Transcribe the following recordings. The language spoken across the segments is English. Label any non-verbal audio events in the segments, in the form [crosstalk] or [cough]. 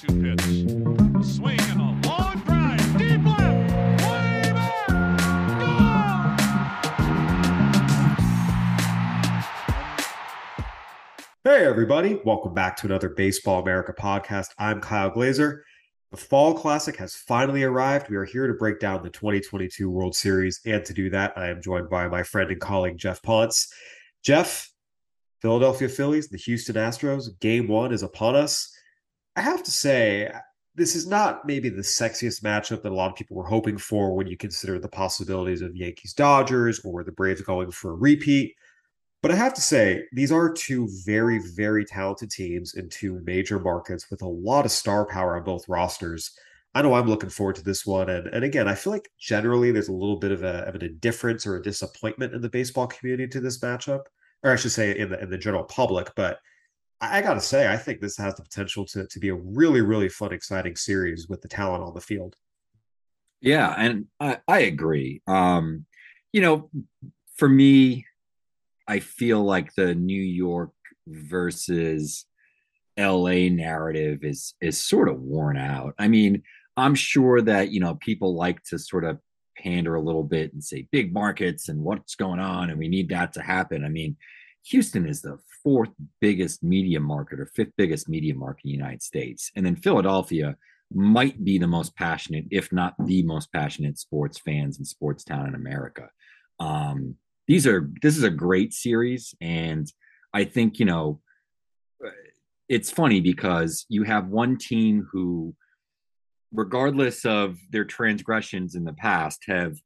2 2 pitch. A swing and a long drive. Deep left. Way back. Hey, everybody. Welcome back to another Baseball America podcast. I'm Kyle Glaser. The Fall Classic has finally arrived. We are here to break down the 2022 World Series. And to do that, I am joined by my friend and colleague, Geoff Pontes. Geoff, Philadelphia Phillies, the Houston Astros, game one is upon us. I have to say, this is not maybe the sexiest matchup that a lot of people were hoping for when you consider the possibilities of Yankees Dodgers or the Braves going for a repeat. But I have to say, these are two very, very talented teams in two major markets with a lot of star power on both rosters. I know I'm looking forward to this one. And, and again, I feel like generally there's a little bit of, a, of an indifference or a disappointment in the baseball community to this matchup, or I should say in the, in the general public. But I, got to say, I think this has the potential to, to be a really, really fun, exciting series with the talent on the field. Yeah, and I, I agree. Um, you know, for me, I feel like the New York versus LA narrative is is sort of worn out. I mean, I'm sure that, you know, people like to sort of pander a little bit and say big markets and what's going on and we need that to happen. I mean, Houston is the fourth biggest media market or fifth biggest media market in the United States. And then Philadelphia might be the most passionate, if not the most passionate sports fans and sports town in America. Um, these are this is a great series and i think you know it's funny because you have one team who regardless of their transgressions in the past have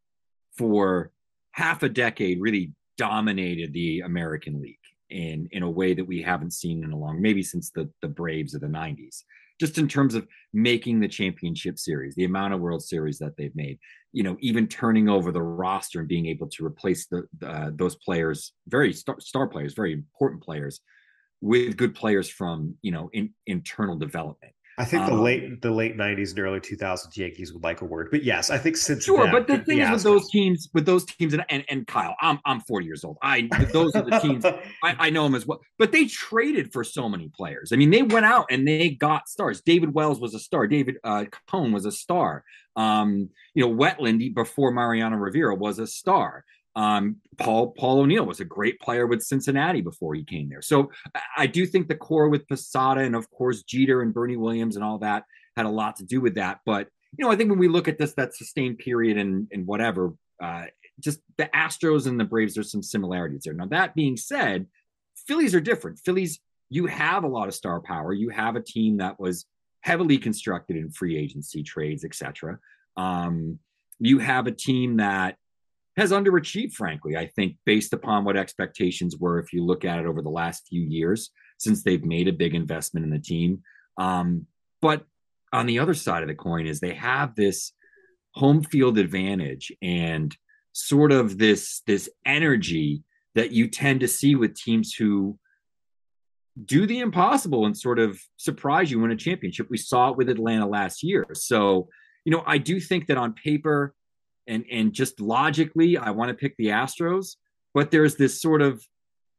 for half a decade really dominated the american league in in a way that we haven't seen in a long maybe since the the braves of the 90s just in terms of making the championship series, the amount of World Series that they've made, you know, even turning over the roster and being able to replace the uh, those players, very star, star players, very important players, with good players from you know in, internal development. I think the um, late the late '90s and early 2000s Yankees would like a word, but yes, I think since sure. Then, but the thing is with those teams, with those teams, and, and and Kyle, I'm I'm 40 years old. I those are the teams I, I know them as well. But they traded for so many players. I mean, they went out and they got stars. David Wells was a star. David uh, Cone was a star. Um, you know, Wetteland before Mariano Rivera was a star. Um, Paul Paul O'Neill was a great player with Cincinnati before he came there. So I do think the core with Posada and of course Jeter and Bernie Williams and all that had a lot to do with that. But you know, I think when we look at this, that sustained period and and whatever, uh, just the Astros and the Braves, there's some similarities there. Now that being said, Phillies are different. Phillies, you have a lot of star power. You have a team that was heavily constructed in free agency trades, etc. Um, you have a team that has underachieved, frankly, I think, based upon what expectations were. If you look at it over the last few years since they've made a big investment in the team. Um, but on the other side of the coin is they have this home field advantage and sort of this this energy that you tend to see with teams who do the impossible and sort of surprise you win a championship. We saw it with Atlanta last year. So, you know, I do think that on paper, and and just logically I want to pick the Astros, but there's this sort of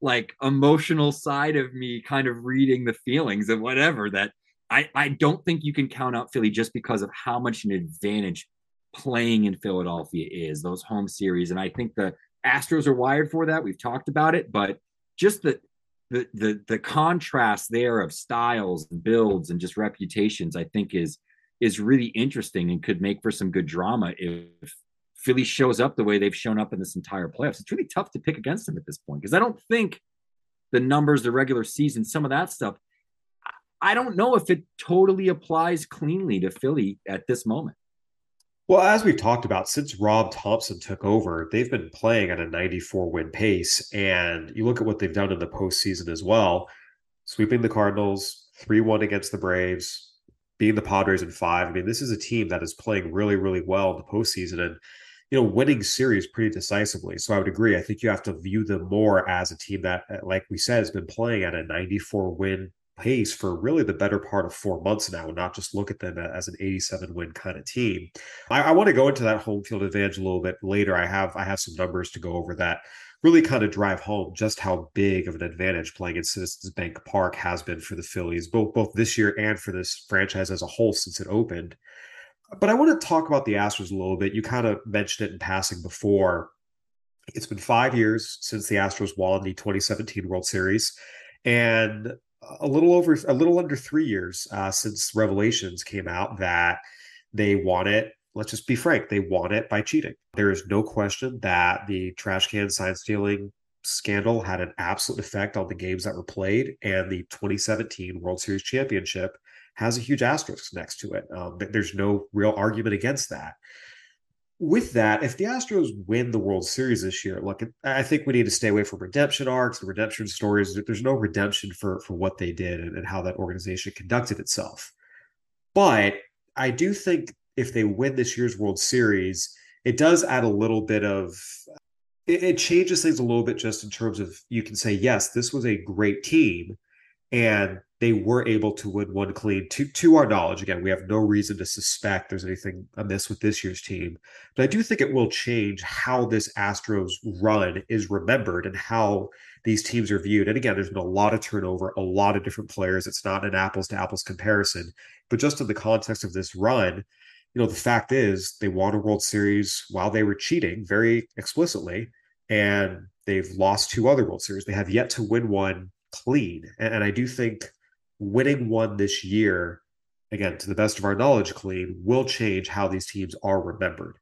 like emotional side of me kind of reading the feelings of whatever that I I don't think you can count out Philly just because of how much an advantage playing in Philadelphia is those home series and I think the Astros are wired for that. We've talked about it, but just the the the the contrast there of styles and builds and just reputations, I think is is really interesting and could make for some good drama if Philly shows up the way they've shown up in this entire playoffs, it's really tough to pick against them at this point because I don't think the numbers, the regular season, some of that stuff, I don't know if it totally applies cleanly to Philly at this moment. Well, as we've talked about, since Rob Thomson took over, they've been playing at a 94 win pace. And you look at what they've done in the postseason as well, sweeping the Cardinals, 3 1 against the Braves, being the Padres in five. I mean, this is a team that is playing really, really well in the postseason and you know winning series pretty decisively. So I would agree. I think you have to view them more as a team that, uh, like we said, has been playing at a 94 win pace for really the better part of four months now, and not just look at them as an 87 win kind of team. I, I want to go into that home field advantage a little bit later. I have I have some numbers to go over that really kind of drive home just how big of an advantage playing at Citizens Bank Park has been for the Phillies, both both this year and for this franchise as a whole since it opened. But I want to talk about the Astros a little bit. You kind of mentioned it in passing before. It's been five years since the Astros won the 2017 World Series, and a little over a little under three years uh, since revelations came out that they won it let's just be frank they won it by cheating there is no question that the trash can sign stealing scandal had an absolute effect on the games that were played and the 2017 world series championship has a huge asterisk next to it um, there's no real argument against that with that, if the Astros win the World Series this year, look, I think we need to stay away from redemption arcs and redemption stories. There's no redemption for for what they did and, and how that organization conducted itself. But I do think if they win this year's World Series, it does add a little bit of it, it changes things a little bit just in terms of you can say, yes, this was a great team, and they were able to win one clean. To to our knowledge again we have no reason to suspect there's anything amiss with this year's team but i do think it will change how this astros run is remembered and how these teams are viewed. And again there's been a lot of turnover a lot of different players. It's not an apples to apples comparison but just in the context of this run you know the fact is they won a world series while they were cheating very explicitly and they've lost two other world series. They have yet to win one clean and, and i do think winning one this year, again, to the best of our knowledge, clean, will change how these teams are remembered.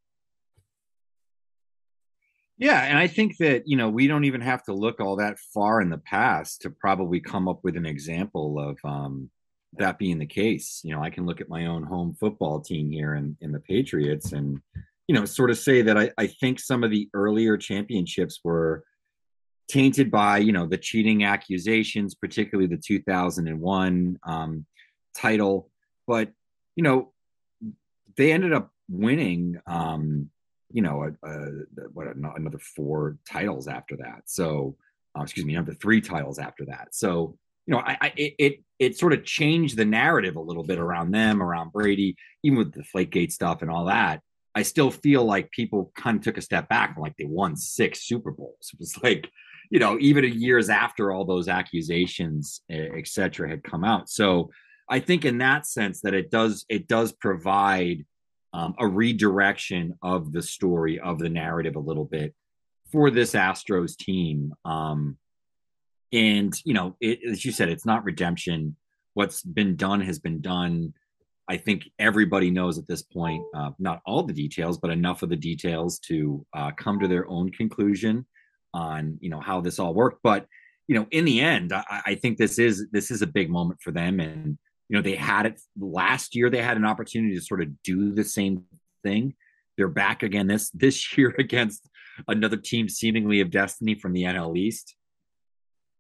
Yeah, and I think that you know we don't even have to look all that far in the past to probably come up with an example of um, that being the case. You know, I can look at my own home football team here in, in the Patriots, and you know, sort of say that I, I think some of the earlier championships were tainted by you know the cheating accusations, particularly the 2001 um, title. But you know, they ended up winning. Um, you know, a, a, what another four titles after that. So, uh, excuse me, another three titles after that. So, you know, I, I it, it sort of changed the narrative a little bit around them, around Brady, even with the Flakegate stuff and all that. I still feel like people kind of took a step back like they won six Super Bowls. It was like, you know, even years after all those accusations, et cetera, had come out. So I think in that sense that it does it does provide um, a redirection of the story of the narrative a little bit for this Astros team. Um, and you know, it, as you said, it's not redemption. What's been done has been done. I think everybody knows at this point, uh, not all the details, but enough of the details to uh, come to their own conclusion on you know how this all worked. But you know in the end I, I, think this is this is a big moment for them. And you know they had it last year they had an opportunity to sort of do the same thing. They're back again this this [laughs] year against another team seemingly of destiny from the nl east.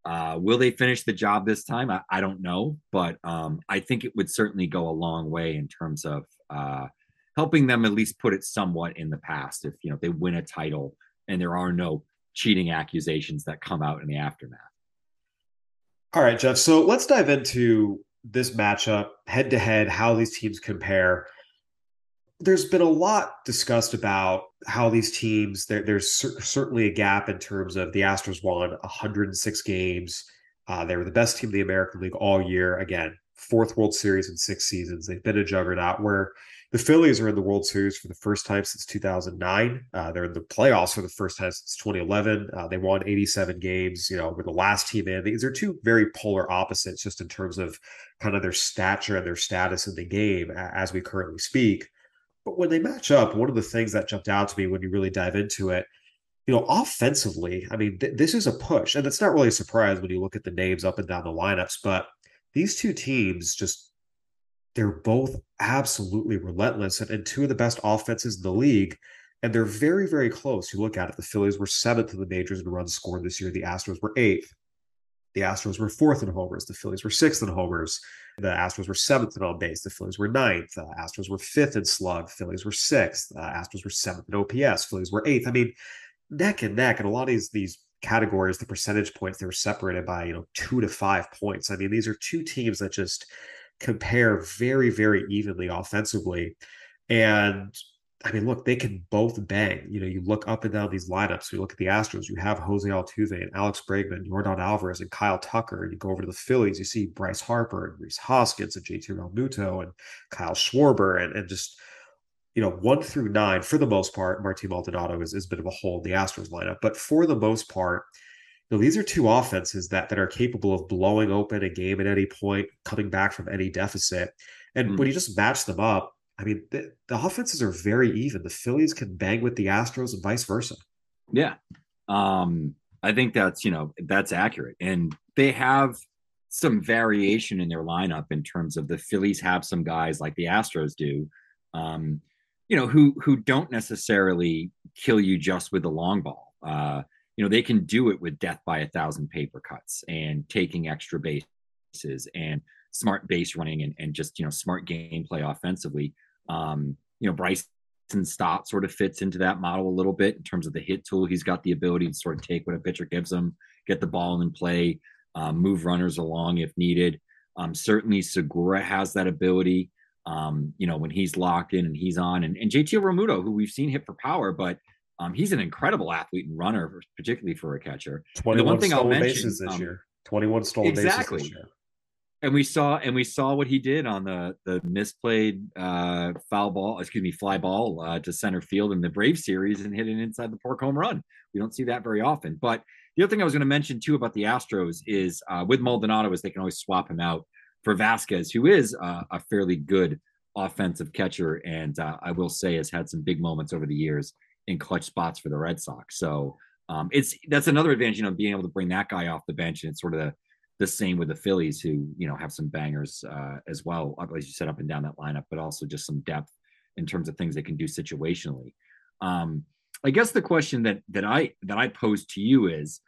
Uh, will they finish the job this time? I, I don't know. But um, i think it would certainly go a long way in terms of uh, helping them at least put it somewhat in the past if you know they win a title and there are no cheating accusations that come out in the aftermath. All right, Geoff. So let's dive into this matchup head to head, how these teams compare. There's been a lot discussed about how these teams, there, there's cer- certainly a gap in terms of the Astros won 106 games. Uh, they were the best team in the American League all year. Again, fourth World Series in six seasons. They've been a juggernaut where the Phillies are in the World Series for the first time since 2009. Uh, they're in the playoffs for the first time since 2011. Uh, they won 87 games. You know, were the last team in. These are two very polar opposites, just in terms of kind of their stature and their status in the game as we currently speak. But when they match up, one of the things that jumped out to me when you really dive into it, you know, offensively, I mean, th- this is a push, and it's not really a surprise when you look at the names up and down the lineups. But these two teams just they're both absolutely relentless and, and, two of the best offenses in the league. And they're very, very close. You look at it, the Phillies were seventh in the majors in runs scored this year. The Astros were eighth. The Astros were fourth in homers. The Phillies were sixth in homers. The Astros were seventh in on base. The Phillies were ninth. The Astros were fifth in slug. Phillies were sixth. The Astros were seventh in OPS. Phillies were eighth. I mean, neck and neck. And a lot of these these categories, the percentage points, they were separated by you know two to five points. I mean, these are two teams that just compare very, very evenly offensively. And I mean, look, they can both bang. You know, you look up and down these lineups. You look at the Astros, you have Jose Altuve and Alex Bregman, Yordan Alvarez and Kyle Tucker. And you go over to the Phillies, you see Bryce Harper and Rhys Hoskins and JT Realmuto and Kyle Schwarber and, and just, you know, one through nine, for the most part, Martin Maldonado is, is a bit of a hole in the Astros lineup. But for the most part, you know, these are two offenses that that are capable of blowing open a game at any point, coming back from any deficit. And mm-hmm. when you just match them up, I mean, the, the offenses are very even. The Phillies can bang with the Astros and vice versa. Yeah. Um, I think that's, you know, that's accurate. And they have some variation in their lineup in terms of the Phillies have some guys like the Astros do, um, you know, who who don't necessarily kill you just with the long ball. Uh, you know, they can do it with death by a thousand paper cuts and taking extra bases and smart base running and, and just, you know, smart gameplay offensively. Um, you know, Bryson Stott sort of fits into that model a little bit in terms of the hit tool. He's got the ability to sort of take what a pitcher gives him, get the ball in play, um, move runners along if needed. Um, certainly, Segura has that ability. Um, you know, when he's locked in and he's on, and, and JT Realmuto, who we've seen hit for power, but um, he's an incredible athlete and runner, particularly for a catcher. Twenty-one the one thing I'll mention, bases this um, year. Twenty-one stolen exactly. bases this year and we saw and we saw what he did on the the misplayed uh, foul ball, excuse me, fly ball uh, to center field in the Brave series and hit it inside the park home run. We don't see that very often. But the other thing I was going to mention too about the Astros is uh, with Maldonado is they can always swap him out for Vázquez, who is uh, a fairly good offensive catcher, and uh, I will say has had some big moments over the years in clutch spots for the Red Sox. So um, it's that's another advantage, you know, being able to bring that guy off the bench and it's sort of the the same with the Phillies, who you know have some bangers uh, as well, as you said up and down that lineup, but also just some depth in terms of things they can do situationally. Um, I guess the question that that I that I pose to you is,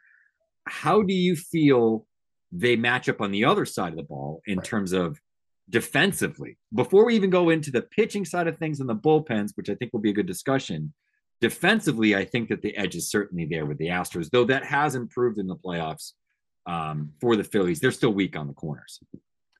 how do you feel they match up on the other side of the ball in right. terms of defensively? Before we even go into the pitching side of things and the bullpens, which I think will be a good discussion. Defensively, I think that the edge is certainly there with the Astros, though that has improved in the playoffs um, for the Phillies. They're still weak on the corners.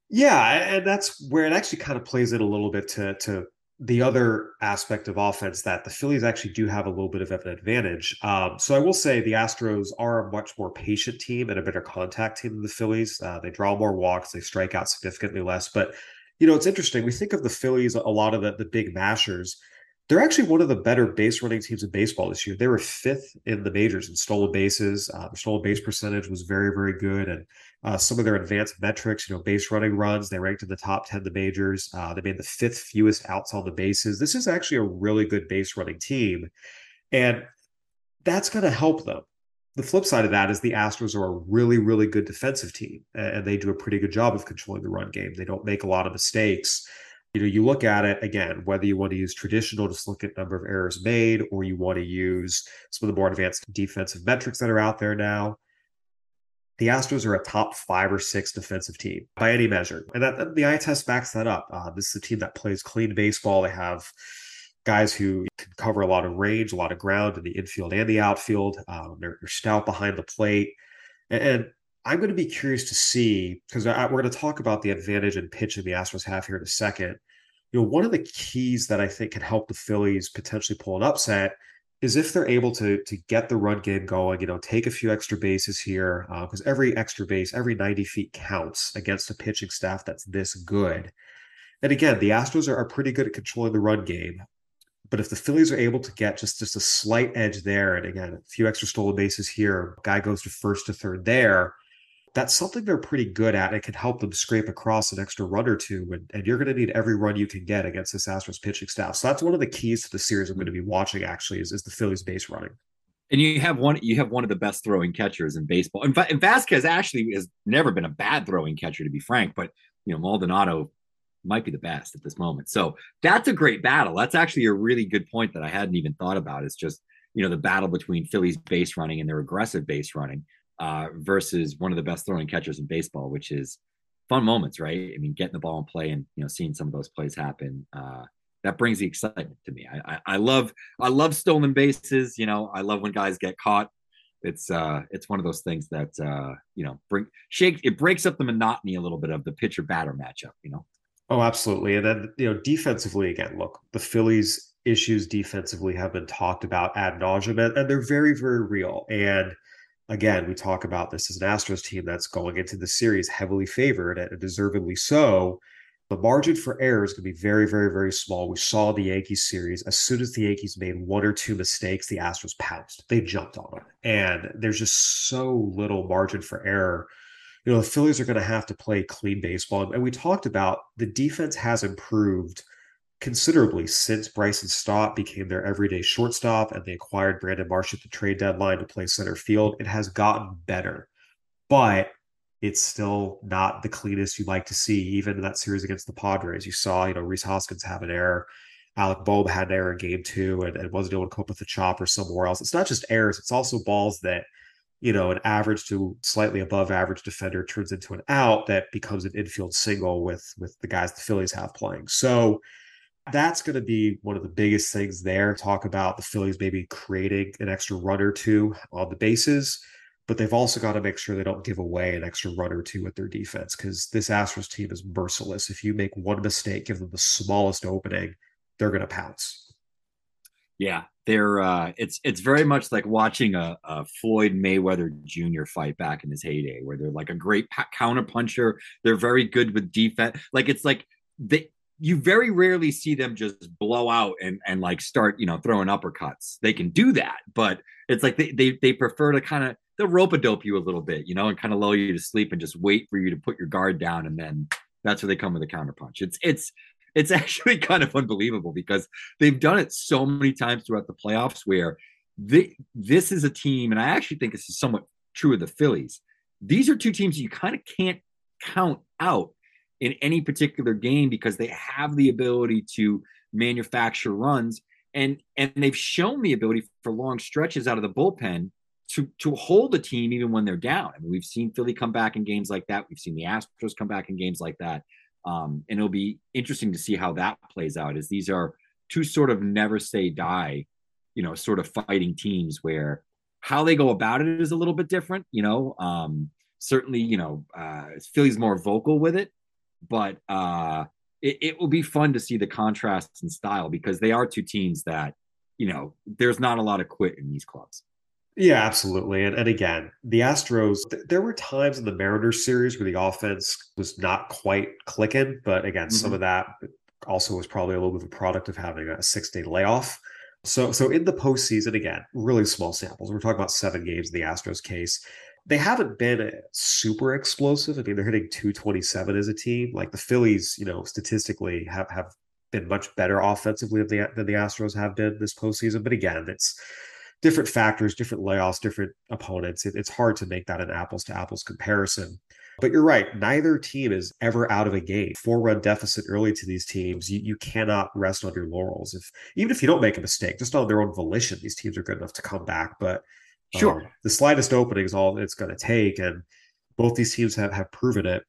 Yeah, and that's where it actually kind of plays in a little bit to to the other aspect of offense that the Phillies actually do have a little bit of an advantage. Um, so I will say the Astros are a much more patient team and a better contact team than the Phillies. Uh, they draw more walks, they strike out significantly less. But you know, it's interesting. We think of the Phillies, a lot of the, the big mashers they're actually one of the better base running teams in baseball this year. They were fifth in the majors in stolen bases. Uh, their stolen base percentage was very, very good, and uh, some of their advanced metrics, you know, base running runs, they ranked in the top ten the majors. Uh, they made the fifth fewest outs on the bases. This is actually a really good base running team, and that's going to help them. The flip side of that is the Astros are a really, really good defensive team, and they do a pretty good job of controlling the run game. They don't make a lot of mistakes you know, you look at it again, whether you want to use traditional, just look at number of errors made, or you want to use some of the more advanced defensive metrics that are out there now. The Astros are a top five or six defensive team by any measure. And that, the eye test backs that up. Uh, this is a team that plays clean baseball. They have guys who can cover a lot of range, a lot of ground in the infield and the outfield. Um, they're, they're, stout behind the plate. And, and I'm going to be curious to see because we're going to talk about the advantage in pitching the Astros have here in a second you know, one of the keys that I think can help the Phillies potentially pull an upset is if they're able to to get the run game going, you know, take a few extra bases here, because uh, every extra base, every 90 feet counts against a pitching staff that's this good. And again, the Astros are, are pretty good at controlling the run game. But if the Phillies are able to get just, just a slight edge there, and again, a few extra stolen bases here, guy goes to first to third there, that's something they're pretty good at. It can help them scrape across an extra run or two, and, and you're going to need every run you can get against this Astros pitching staff. So that's one of the keys to the series I'm going to be watching. Actually, is, is the Phillies base running. And you have one, you have one of the best throwing catchers in baseball. And, and Vázquez actually has never been a bad throwing catcher, to be frank. But you know, Maldonado might be the best at this moment. So that's a great battle. That's actually a really good point that I hadn't even thought about. It's just you know the battle between Phillies base running and their aggressive base running uh, versus one of the best throwing catchers in baseball, which is fun moments, right? I mean, getting the ball in play and you know seeing some of those plays happen. Uh, that brings the excitement to me. I, I, I love I love stolen bases. You know, I love when guys get caught. It's uh it's one of those things that uh you know bring shake it breaks up the monotony a little bit of the pitcher batter matchup. You know. Oh, absolutely. And then you know defensively again, look, the Phillies issues defensively have been talked about ad nauseum, and they're very very real. And again, we talk about this as an Astros team that's going into the series heavily favored and deservedly so. The margin for error is going to be very, very, very small. We saw the Yankees series. As soon as the Yankees made one or two mistakes, the Astros pounced. They jumped on them. And there's just so little margin for error. You know, the Phillies are going to have to play clean baseball. And we talked about the defense has improved – considerably since Bryson Stott became their everyday shortstop and they acquired Brandon Marsh at the trade deadline to play center field. It has gotten better, but it's still not the cleanest you'd like to see. Even in that series against the Padres, you saw, you know, Rhys Hoskins have an error. Alec Bohm had an error in game two and, and wasn't able to cope with the chopper somewhere else. It's not just errors, it's also balls that, you know, an average to slightly above average defender turns into an out that becomes an infield single with with the guys the Phillies have playing. So that's going to be one of the biggest things there. Talk about the Phillies maybe creating an extra run or two on the bases, but they've also got to make sure they don't give away an extra run or two with their defense because this Astros team is merciless. If you make one mistake, give them the smallest opening, they're going to pounce. Yeah, they're uh, it's it's very much like watching a, a, Floyd Mayweather Jr. fight back in his heyday, where they're like a great counter puncher. They're very good with defense. Like it's like they you very rarely see them just blow out and and like start you know throwing uppercuts. They can do that but it's like they they, they prefer to kind of they'll rope a dope you a little bit you know and kind of lull you to sleep and just wait for you to put your guard down and then that's where they come with a counter punch it's it's it's [laughs] actually kind of unbelievable because they've done it so many times throughout the playoffs where they, this is a team and i actually think this is somewhat true of the phillies. These are two teams you kind of can't count out in any particular game because they have the ability to manufacture runs and and they've shown the ability for long stretches out of the bullpen to to hold a team even when they're down. I mean, we've seen Philly come back in games like that. We've seen the Astros come back in games like that. Um, and it'll be interesting to see how that plays out. As these are two sort of never say die, you know, sort of fighting teams where how they go about it is a little bit different. You know, um, certainly, you know, uh, Philly's more vocal with it, but uh, it, it will be fun to see the contrasts in style because they are two teams that you know there's not a lot of quit in these clubs. Yeah, absolutely. And, and again, the Astros, th- there were times in the Mariners series where the offense was not quite clicking. But again, mm-hmm. some of that also was probably a little bit of a product of having a six day layoff. So, so in the postseason, again, really small samples. We're talking about seven games in the Astros case they haven't been super explosive. I mean, they're hitting 227 as a team. Like the Phillies, you know, statistically have have been much better offensively than the, than the Astros have been this postseason. But again, it's different factors, different layoffs, different opponents. It, it's hard to make that an apples to apples comparison. But you're right. Neither team is ever out of a game. Four run deficit early to these teams. You, you cannot rest on your laurels. If even if you don't make a mistake, just on their own volition, these teams are good enough to come back. But Sure. Um, the slightest opening is all it's going to take. And both these teams have, have proven it.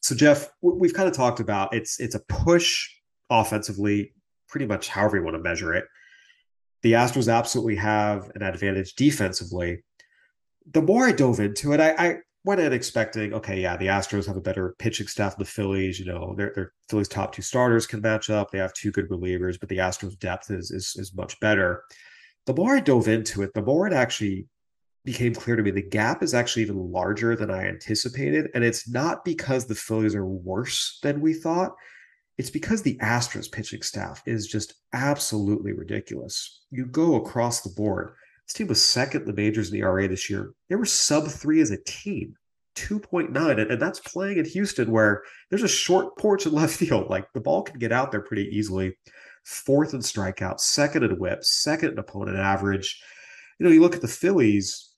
So, Geoff, we've kind of talked about it's it's a push offensively, pretty much however you want to measure it. The Astros absolutely have an advantage defensively. The more I dove into it, I, I went in expecting, okay, yeah, the Astros have a better pitching staff than the Phillies. You know, their, their Phillies' top two starters can match up. They have two good relievers, but the Astros' depth is is, is much better the more I dove into it, the more it actually became clear to me the gap is actually even larger than I anticipated. And it's not because the Phillies are worse than we thought. It's because the Astros pitching staff is just absolutely ridiculous. You go across the board. This team was second in the majors in the ERA this year. They were sub three as a team, 2.9. And, and that's playing in Houston where there's a short porch in left field. Like the ball can get out there pretty easily fourth in strikeouts, second in whips, second in opponent average. You know, you look at the Phillies,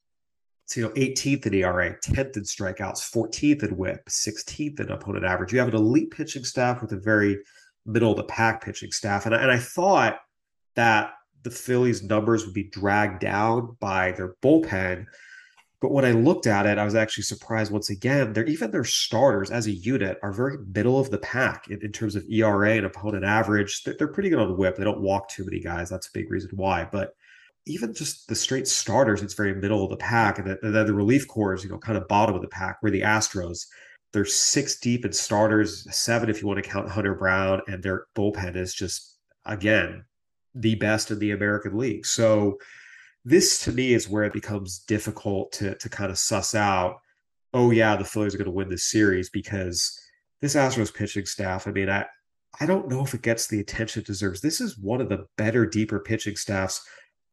it's, you know, 18th in ERA, 10th in strikeouts, 14th in whip, 16th in opponent average. You have an elite pitching staff with a very middle of the pack pitching staff. And, and I thought that the Phillies' numbers would be dragged down by their bullpen. But when I looked at it, I was actually surprised once again. They're even their starters as a unit are very middle of the pack in, in terms of ERA and opponent average. They're, they're pretty good on the whip. They don't walk too many guys. That's a big reason why. But even just the straight starters, it's very middle of the pack. And then, then the relief corps, you know, kind of bottom of the pack, where the Astros, they're six deep in starters, seven if you want to count Hunter Brown, and their bullpen is just again the best in the American League. So this to me is where it becomes difficult to to kind of suss out. Oh yeah, the Phillies are going to win this series because this Astros pitching staff. I mean, I I don't know if it gets the attention it deserves. This is one of the better, deeper pitching staffs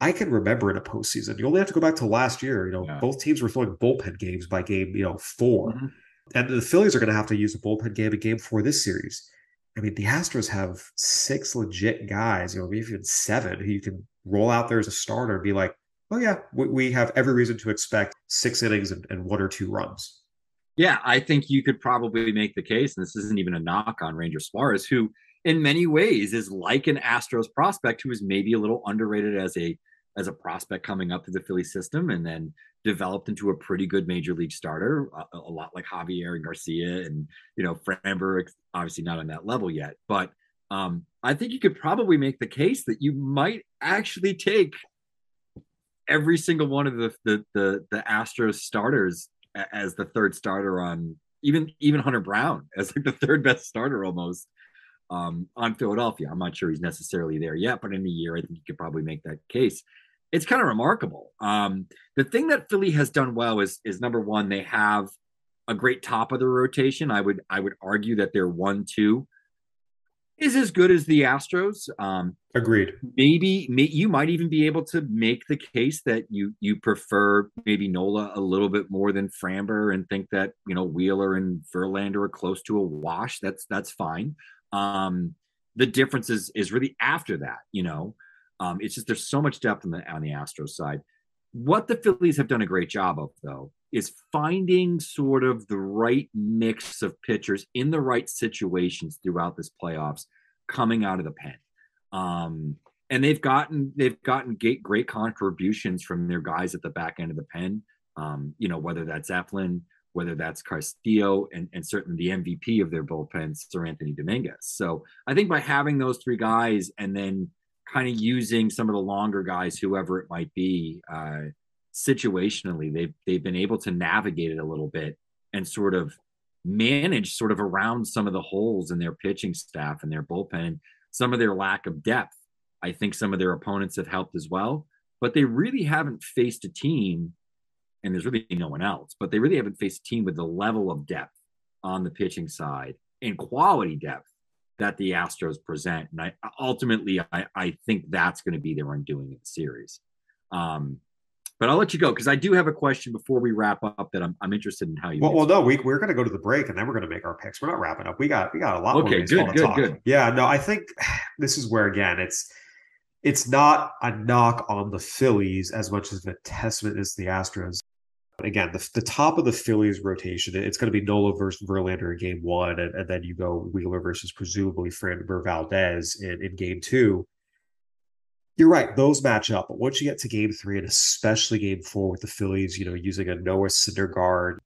I can remember in a postseason. You only have to go back to last year. You know, yeah. both teams were throwing bullpen games by game, you know, 4 mm-hmm. And the Phillies are going to have to use a bullpen game in game four this series. I mean, the Astros have six legit guys, you know, maybe even seven who you can roll out there as a starter and be like, oh, yeah, we, we have every reason to expect six innings and, and, one or two runs. Yeah, I think you could probably make the case, and this isn't even a knock on Ranger Suarez, who in many ways is like an Astros prospect who is maybe a little underrated as a as a prospect coming up through the Philly system and then developed into a pretty good major league starter, a, a lot like Javier and Garcia and you know Framber, obviously not on that level yet, but um, I think you could probably make the case that you might actually take every single one of the the the, the Astros starters as the third starter on even even Hunter Brown as like the third best starter almost um, on Philadelphia. I'm not sure he's necessarily there yet, but in a year, I think you could probably make that case. It's kind of remarkable. Um, the thing that Philly has done well is is number one, they have a great top of the rotation. I would I would argue that their one two is as good as the Astros. Um, Agreed. Maybe may, you might even be able to make the case that you you prefer maybe Nola a little bit more than Framber, and think that you know Wheeler and Verlander are close to a wash. That's that's fine. Um, the difference is is really after that. You know, um, it's just there's so much depth on the on the Astros side. What the Phillies have done a great job of, though, is finding sort of the right mix of pitchers in the right situations throughout this playoffs, coming out of the pen. Um, and they've gotten they've gotten great, great contributions from their guys at the back end of the pen. Um, you know, whether that's Eflin, whether that's Castillo and, and certainly the MVP of their bullpen, Seranthony Dominguez. So I think by having those three guys and then kind of using some of the longer guys, whoever it might be, uh, situationally, they've they've been able to navigate it a little bit and sort of manage sort of around some of the holes in their pitching staff and their bullpen, some of their lack of depth. I think some of their opponents have helped as well, but they really haven't faced a team and there's really no one else, but they really haven't faced a team with the level of depth on the pitching side and quality depth that the Astros present. And I ultimately I, I think that's going to be their undoing in the series. Um, but I'll let you go because I do have a question before we wrap up that I'm, I'm interested in how you. Well, well no, we we're going to go to the break and then we're going to make our picks. We're not wrapping up. We got we got a lot. Okay, good, good, talk. good. Yeah, no, I think [sighs] this is where again it's it's not a knock on the Phillies as much as a testament is the Astros again, the, the top of the Phillies rotation, it's going to be Nola versus Verlander in game one, and, and then you go Wheeler versus presumably Framber Valdez in, in game two. You're right; those match up. But once you get to game three, and especially game four with the Phillies, you know, using a Noah Syndergaard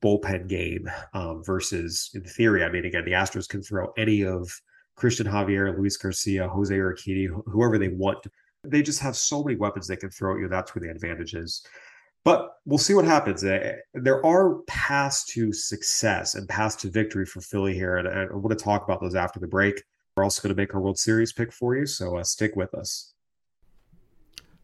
bullpen game um, versus, in theory, I mean, again, the Astros can throw any of Christian Javier, Luis Garcia, Jose Urquidy, whoever they want. They just have so many weapons they can throw at you. That's where the advantage is. But we'll see what happens. Eh, there are paths to success and paths to victory for Philly here, and I want to talk about those after the break. We're also going to make our World Series pick for you, so uh, stick with us.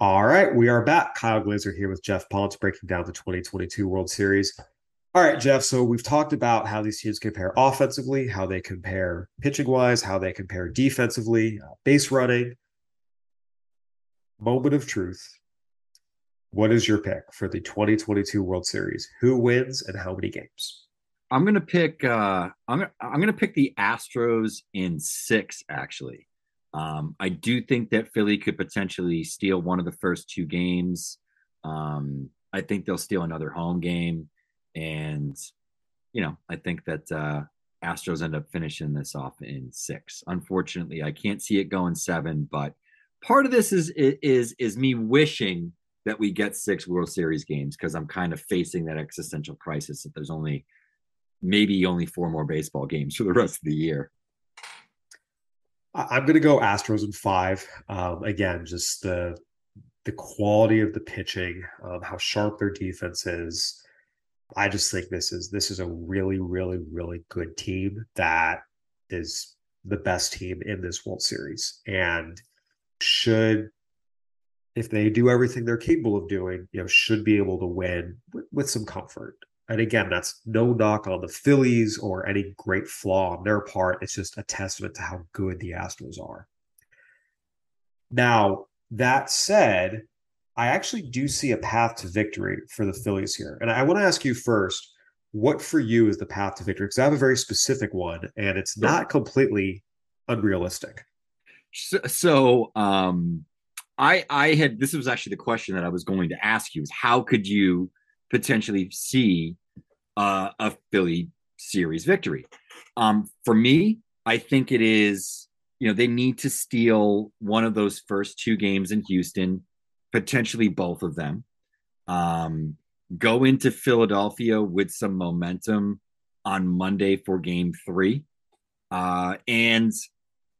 All right, we are back. Kyle Glaser here with Geoff Pontes breaking down the 2022 World Series. All right, Geoff. So we've talked about how these teams compare offensively, how they compare pitching wise, how they compare defensively, uh, base running. Moment of truth. What is your pick for the 2022 World Series? Who wins and how many games? I'm gonna pick. Uh, I'm I'm gonna pick the Astros in six. Actually, um, I do think that Philly could potentially steal one of the first two games. Um, I think they'll steal another home game, and you know, I think that uh, Astros end up finishing this off in six. Unfortunately, I can't see it going seven, but part of this is is is me wishing that we get six World Series games because I'm kind of facing that existential crisis that there's only maybe only four more baseball games for the rest of the year. I'm going to go Astros in five. Um, again, just the the quality of the pitching, um, how sharp their defense is. I just think this is this is a really, really, really good team that is the best team in this World Series, and should if they do everything they're capable of doing, you know, should be able to win with, with some comfort. And again, that's no knock on the Phillies or any great flaw on their part. It's just a testament to how good the Astros are. Now, that said, I actually do see a path to victory for the Phillies here. And I want to ask you first, what for you is the path to victory? Because I have a very specific one and it's not completely unrealistic. So, so um, I I had this was actually the question that I was going to ask you is how could you potentially see uh, a Philly series victory. Um, for me, I think it is, you know, they need to steal one of those first two games in Houston, potentially both of them. Um, go into Philadelphia with some momentum on Monday for game three. Uh, and,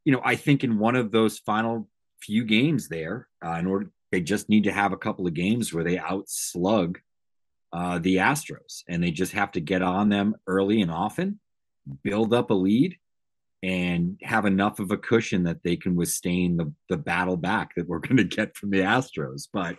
you know, I think in one of those final few games there, uh, in order, they just need to have a couple of games where they outslug uh, the Astros, and they just have to get on them early and often, build up a lead, and have enough of a cushion that they can withstand the, the battle back that we're [laughs] going to get from the Astros. But,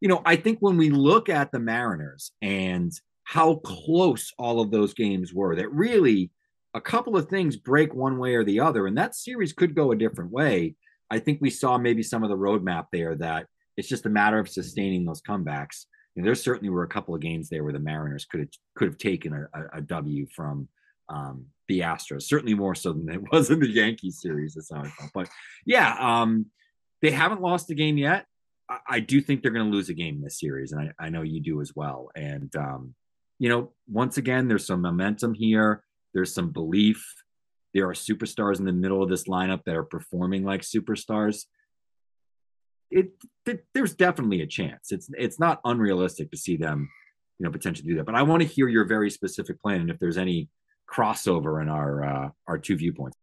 you know, I think when we look at the Mariners and how close all of those games were, that really a couple of things break one way or the other, and that series could go a different way. I think we saw maybe some of the roadmap there that it's just a matter of sustaining those comebacks there certainly were a couple of games there where the Mariners could have could have taken a, a, a W from um, the Astros, certainly more so than it [laughs] was in the Yankees series. That's how I felt. But yeah, um, they haven't lost a game yet. I, I do think they're going to lose a game in this series, and I, I know you do as well. And um, you know, once again, there's some momentum here. There's some belief. There are superstars in the middle of this lineup that are performing like superstars it, it, there's definitely a chance. It's it's not unrealistic to see them, you know, potentially do that. But I want to hear your very specific plan and if there's any crossover in our uh, our two viewpoints.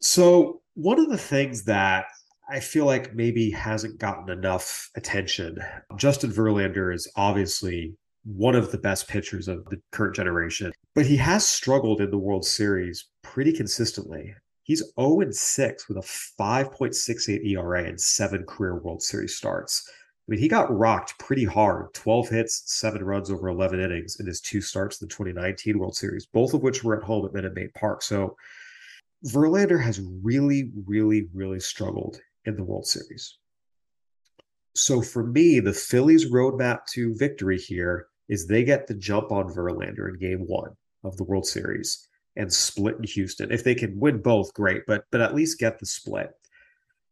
So one of the things that I feel like maybe hasn't gotten enough attention. Justin Verlander is obviously one of the best pitchers of the current generation, but he has struggled in the World Series pretty consistently. He's 0 6 with a 5.68 ERA and seven career World Series starts. I mean, he got rocked pretty hard 12 hits, seven runs over 11 innings in his two starts in the 2019 World Series, both of which were at home at Minute Maid Park. So Verlander has really, really, really struggled in the World Series. So for me, the Phillies' roadmap to victory here is they get the jump on Verlander in game one of the World Series and split in Houston. If they can win both, great, but but at least get the split.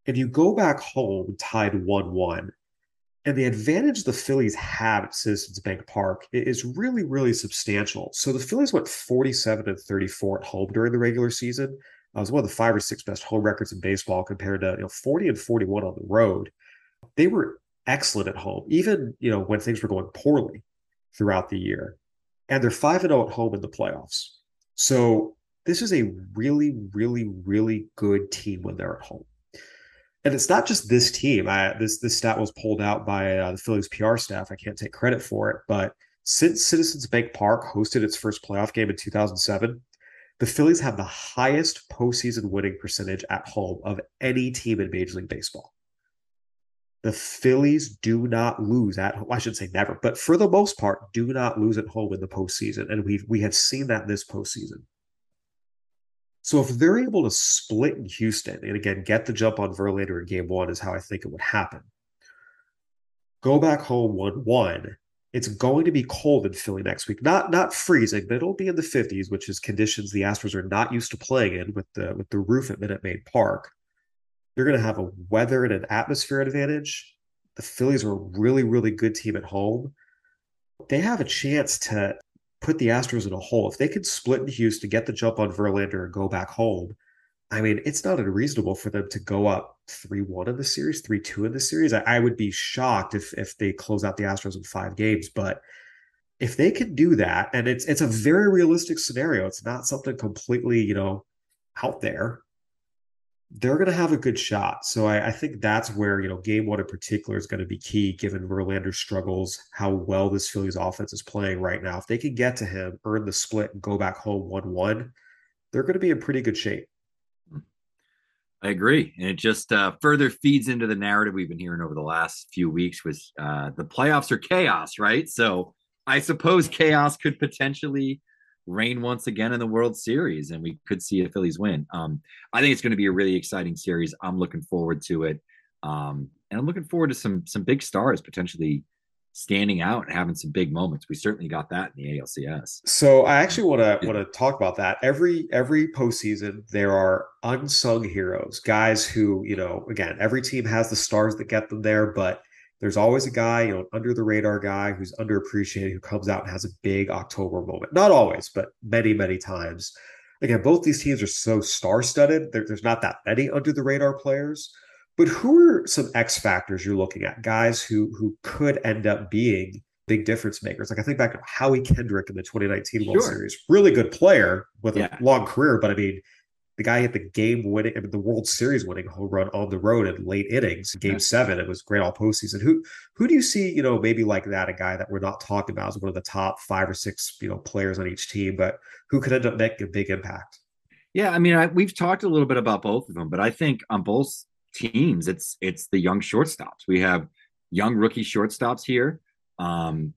If you go back home tied 1-1, and the advantage the Phillies have at Citizens Bank Park is really, really substantial. So the Phillies went 47 and 34 at home during the regular season. It was one of the five or six best home records in baseball compared to you know 40 and 41 on the road. They were excellent at home, even you know when things were going poorly throughout the year. And they're 5 and 0 at home in the playoffs. So this is a really, really, really good team when they're at home. And it's not just this team. I, this this stat was pulled out by uh, the Phillies PR staff. I can't take credit for it, but since Citizens Bank Park hosted its first playoff game in 2007, the Phillies have the highest postseason winning percentage at home of any team in Major League Baseball. The Phillies do not lose at home. I should say never, but for the most part, do not lose at home in the postseason, and we we have seen that this postseason. So if they're able to split in Houston and again get the jump on Verlander in game one is how I think it would happen. Go back home one one. It's going to be cold in Philly next week. Not not freezing, but it'll be in the 50s, which is conditions the Astros are not used to playing in with the with the roof at Minute Maid Park. You're going to have a weather and an atmosphere advantage. The Phillies are a really, really good team at home. They have a chance to put the Astros in a hole. If they could split in Houston, to get the jump on Verlander, and go back home, I mean, it's not unreasonable for them to go up 3 1 in the series, 3 2 in the series. I, I, would be shocked if if they close out the Astros in five games. But if they can do that, and it's it's a very realistic scenario, it's not something completely, you know, out there they're going to have a good shot. So I, I, think that's where, you know, game one in particular is going to be key given Verlander's struggles, how well this Phillies offense is playing right now. If they can get to him, earn the split, and go back home 1 1, they're going to be in pretty good shape. I agree. And it just uh, further feeds into the narrative we've been hearing over the last few weeks with uh, the playoffs are chaos, right? So I suppose chaos could potentially reign once again in the World Series, and we could see a Phillies win. Um, I think it's going to be a really exciting series. I'm looking forward to it, um, and I'm looking forward to some some big stars potentially standing out and having some big moments. We certainly got that in the ALCS. So I actually want to want to talk about that. Every every postseason, there are unsung heroes, guys who you know. Again, every team has the stars that get them there, but there's always a guy, you know, under the radar guy who's underappreciated who comes out and has a big October moment. Not always, but many, many times. Again, both these teams are so star studded. There, there's not that many under the radar players. But who are some X factors you're looking at? Guys who who could end up being big difference makers. Like I think back to Howie Kendrick in the 2019 World Series. Really good player with yeah. a long career, but I mean, the guy hit the game winning, I mean, the World Series winning home run on the road in late innings, game seven. It was great all postseason. Who who do you see, you know, maybe like that, a guy that we're not talking about as one of the top five or six, you know, players on each team, but who could end up making a big impact? Yeah, I mean, I, we've talked a little bit about both of them, but I think on both teams, it's it's the young shortstops. We have young rookie shortstops here um,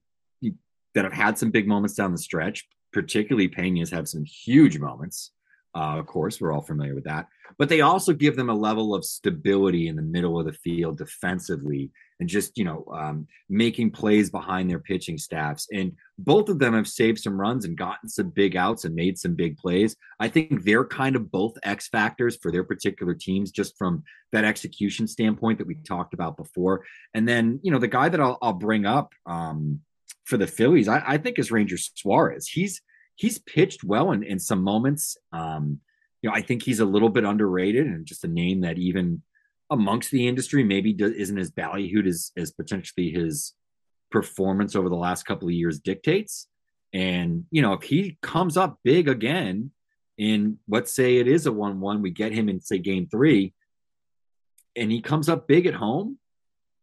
that have had some big moments down the stretch. Particularly, Pena's have some huge moments. Uh, of course, we're all familiar with that. But they also give them a level of stability in the middle of the field defensively and just, you know, um, making plays behind their pitching staffs. And both of them have saved some runs and gotten some big outs and made some big plays. I think they're kind of both X factors for their particular teams, just from that execution standpoint that we talked about before. And then, you know, the guy that I'll, I'll bring up um, for the Phillies, I, I think is Ranger Suarez. He's he's pitched well in, in some moments. Um, you know, I think he's a little bit underrated and just a name that even amongst the industry maybe do, isn't as ballyhooed as, as potentially his performance over the last couple of years dictates. And, you know, if he comes up big again in, let's say it is a 1 1, we get him in, say, game three, and he comes up big at home,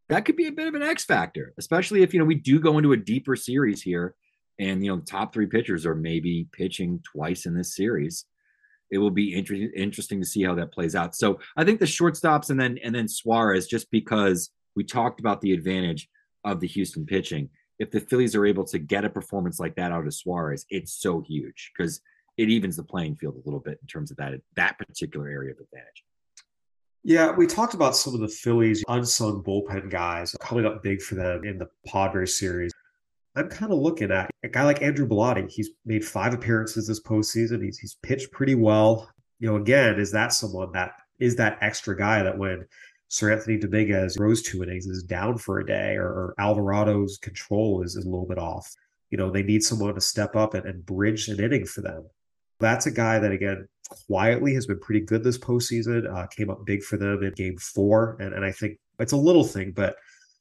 that could be a bit of an X factor, especially if, you know, we do go into a deeper series here and you know the top three pitchers are maybe pitching twice in this series it will be interesting interesting to see how that plays out so i think the shortstops and then and then suarez just because We talked about the advantage of the Houston pitching. If the Phillies are able to get a performance like that out of Suarez, it's so huge because it evens the playing field a little bit in terms of that that particular area of advantage. Yeah, we talked about some of the Phillies unsung bullpen guys coming up big for them in the Padres series. I'm kind of looking at a guy like Andrew Bellatti. He's made five appearances this postseason. He's he's pitched pretty well. You know, again, is that someone that is that extra guy that when Seranthony Dominguez rose two innings is down for a day, or, or Alvarado's control is, is a little bit off. You know, they need someone to step up and, and bridge an inning for them. That's a guy that again quietly has been pretty good this postseason. Uh, came up big for them in Game Four, and and I think it's a little thing, but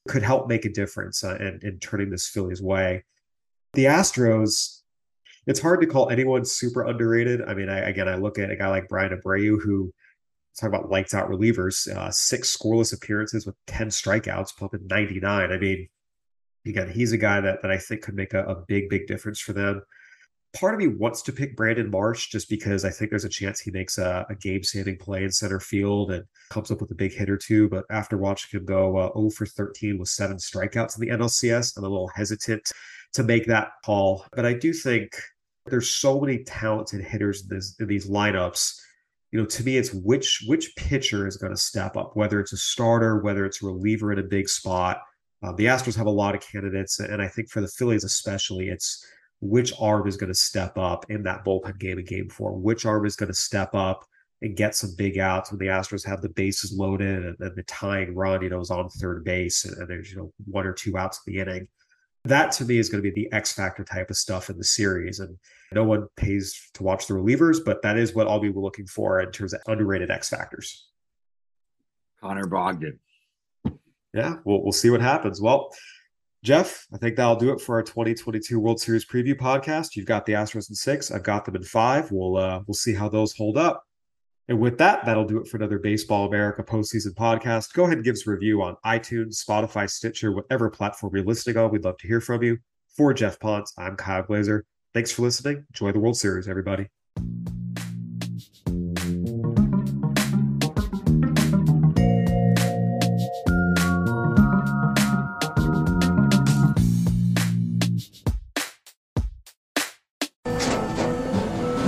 could help make a difference uh, in, in turning this Phillies way. The Astros, it's hard to call anyone super underrated. I mean, I, again, I look at a guy like Bryan Abreu, who talk about lights out relievers, uh, six scoreless appearances with 10 strikeouts, pumping 99. I mean, again, he's a guy that, that I think could make a, a big, big difference for them part of me wants to pick Brandon Marsh just because I think there's a chance he makes a, a game saving play in center field and comes up with a big hit or two. But after watching him go uh, 0 for 13 with seven strikeouts in the NLCS, I'm a little hesitant to make that call. But I do think there's so many talented hitters in, this, in these lineups. You know, to me, it's which which pitcher is going to step up, whether it's a starter, whether it's a reliever in a big spot. Uh, the Astros have a lot of candidates, and I think for the Phillies especially, it's which arm is going to step up in that bullpen game in game four, which arm is going to step up and get some big outs when the Astros have the bases loaded and, and the tying run, you know, is on third base and, and, there's, you know, one or two outs in the inning. That to me is going to be the X factor type of stuff in the series. And no one pays to watch the relievers, but that is what I'll be looking for in terms of underrated X factors. Connor Brogdon. Yeah, we'll, we'll see what happens. Well, Geoff, I think that'll do it for our 2022 World Series preview podcast. You've got the Astros in six. I've got them in five. We'll uh, we'll see how those hold up. And with that, that'll do it for another Baseball America postseason podcast. Go ahead and give us a review on iTunes, Spotify, Stitcher, whatever platform you're listening on. We'd love to hear from you. For Geoff Pontes, I'm Kyle Glaser. Thanks for listening. Enjoy the World Series, everybody.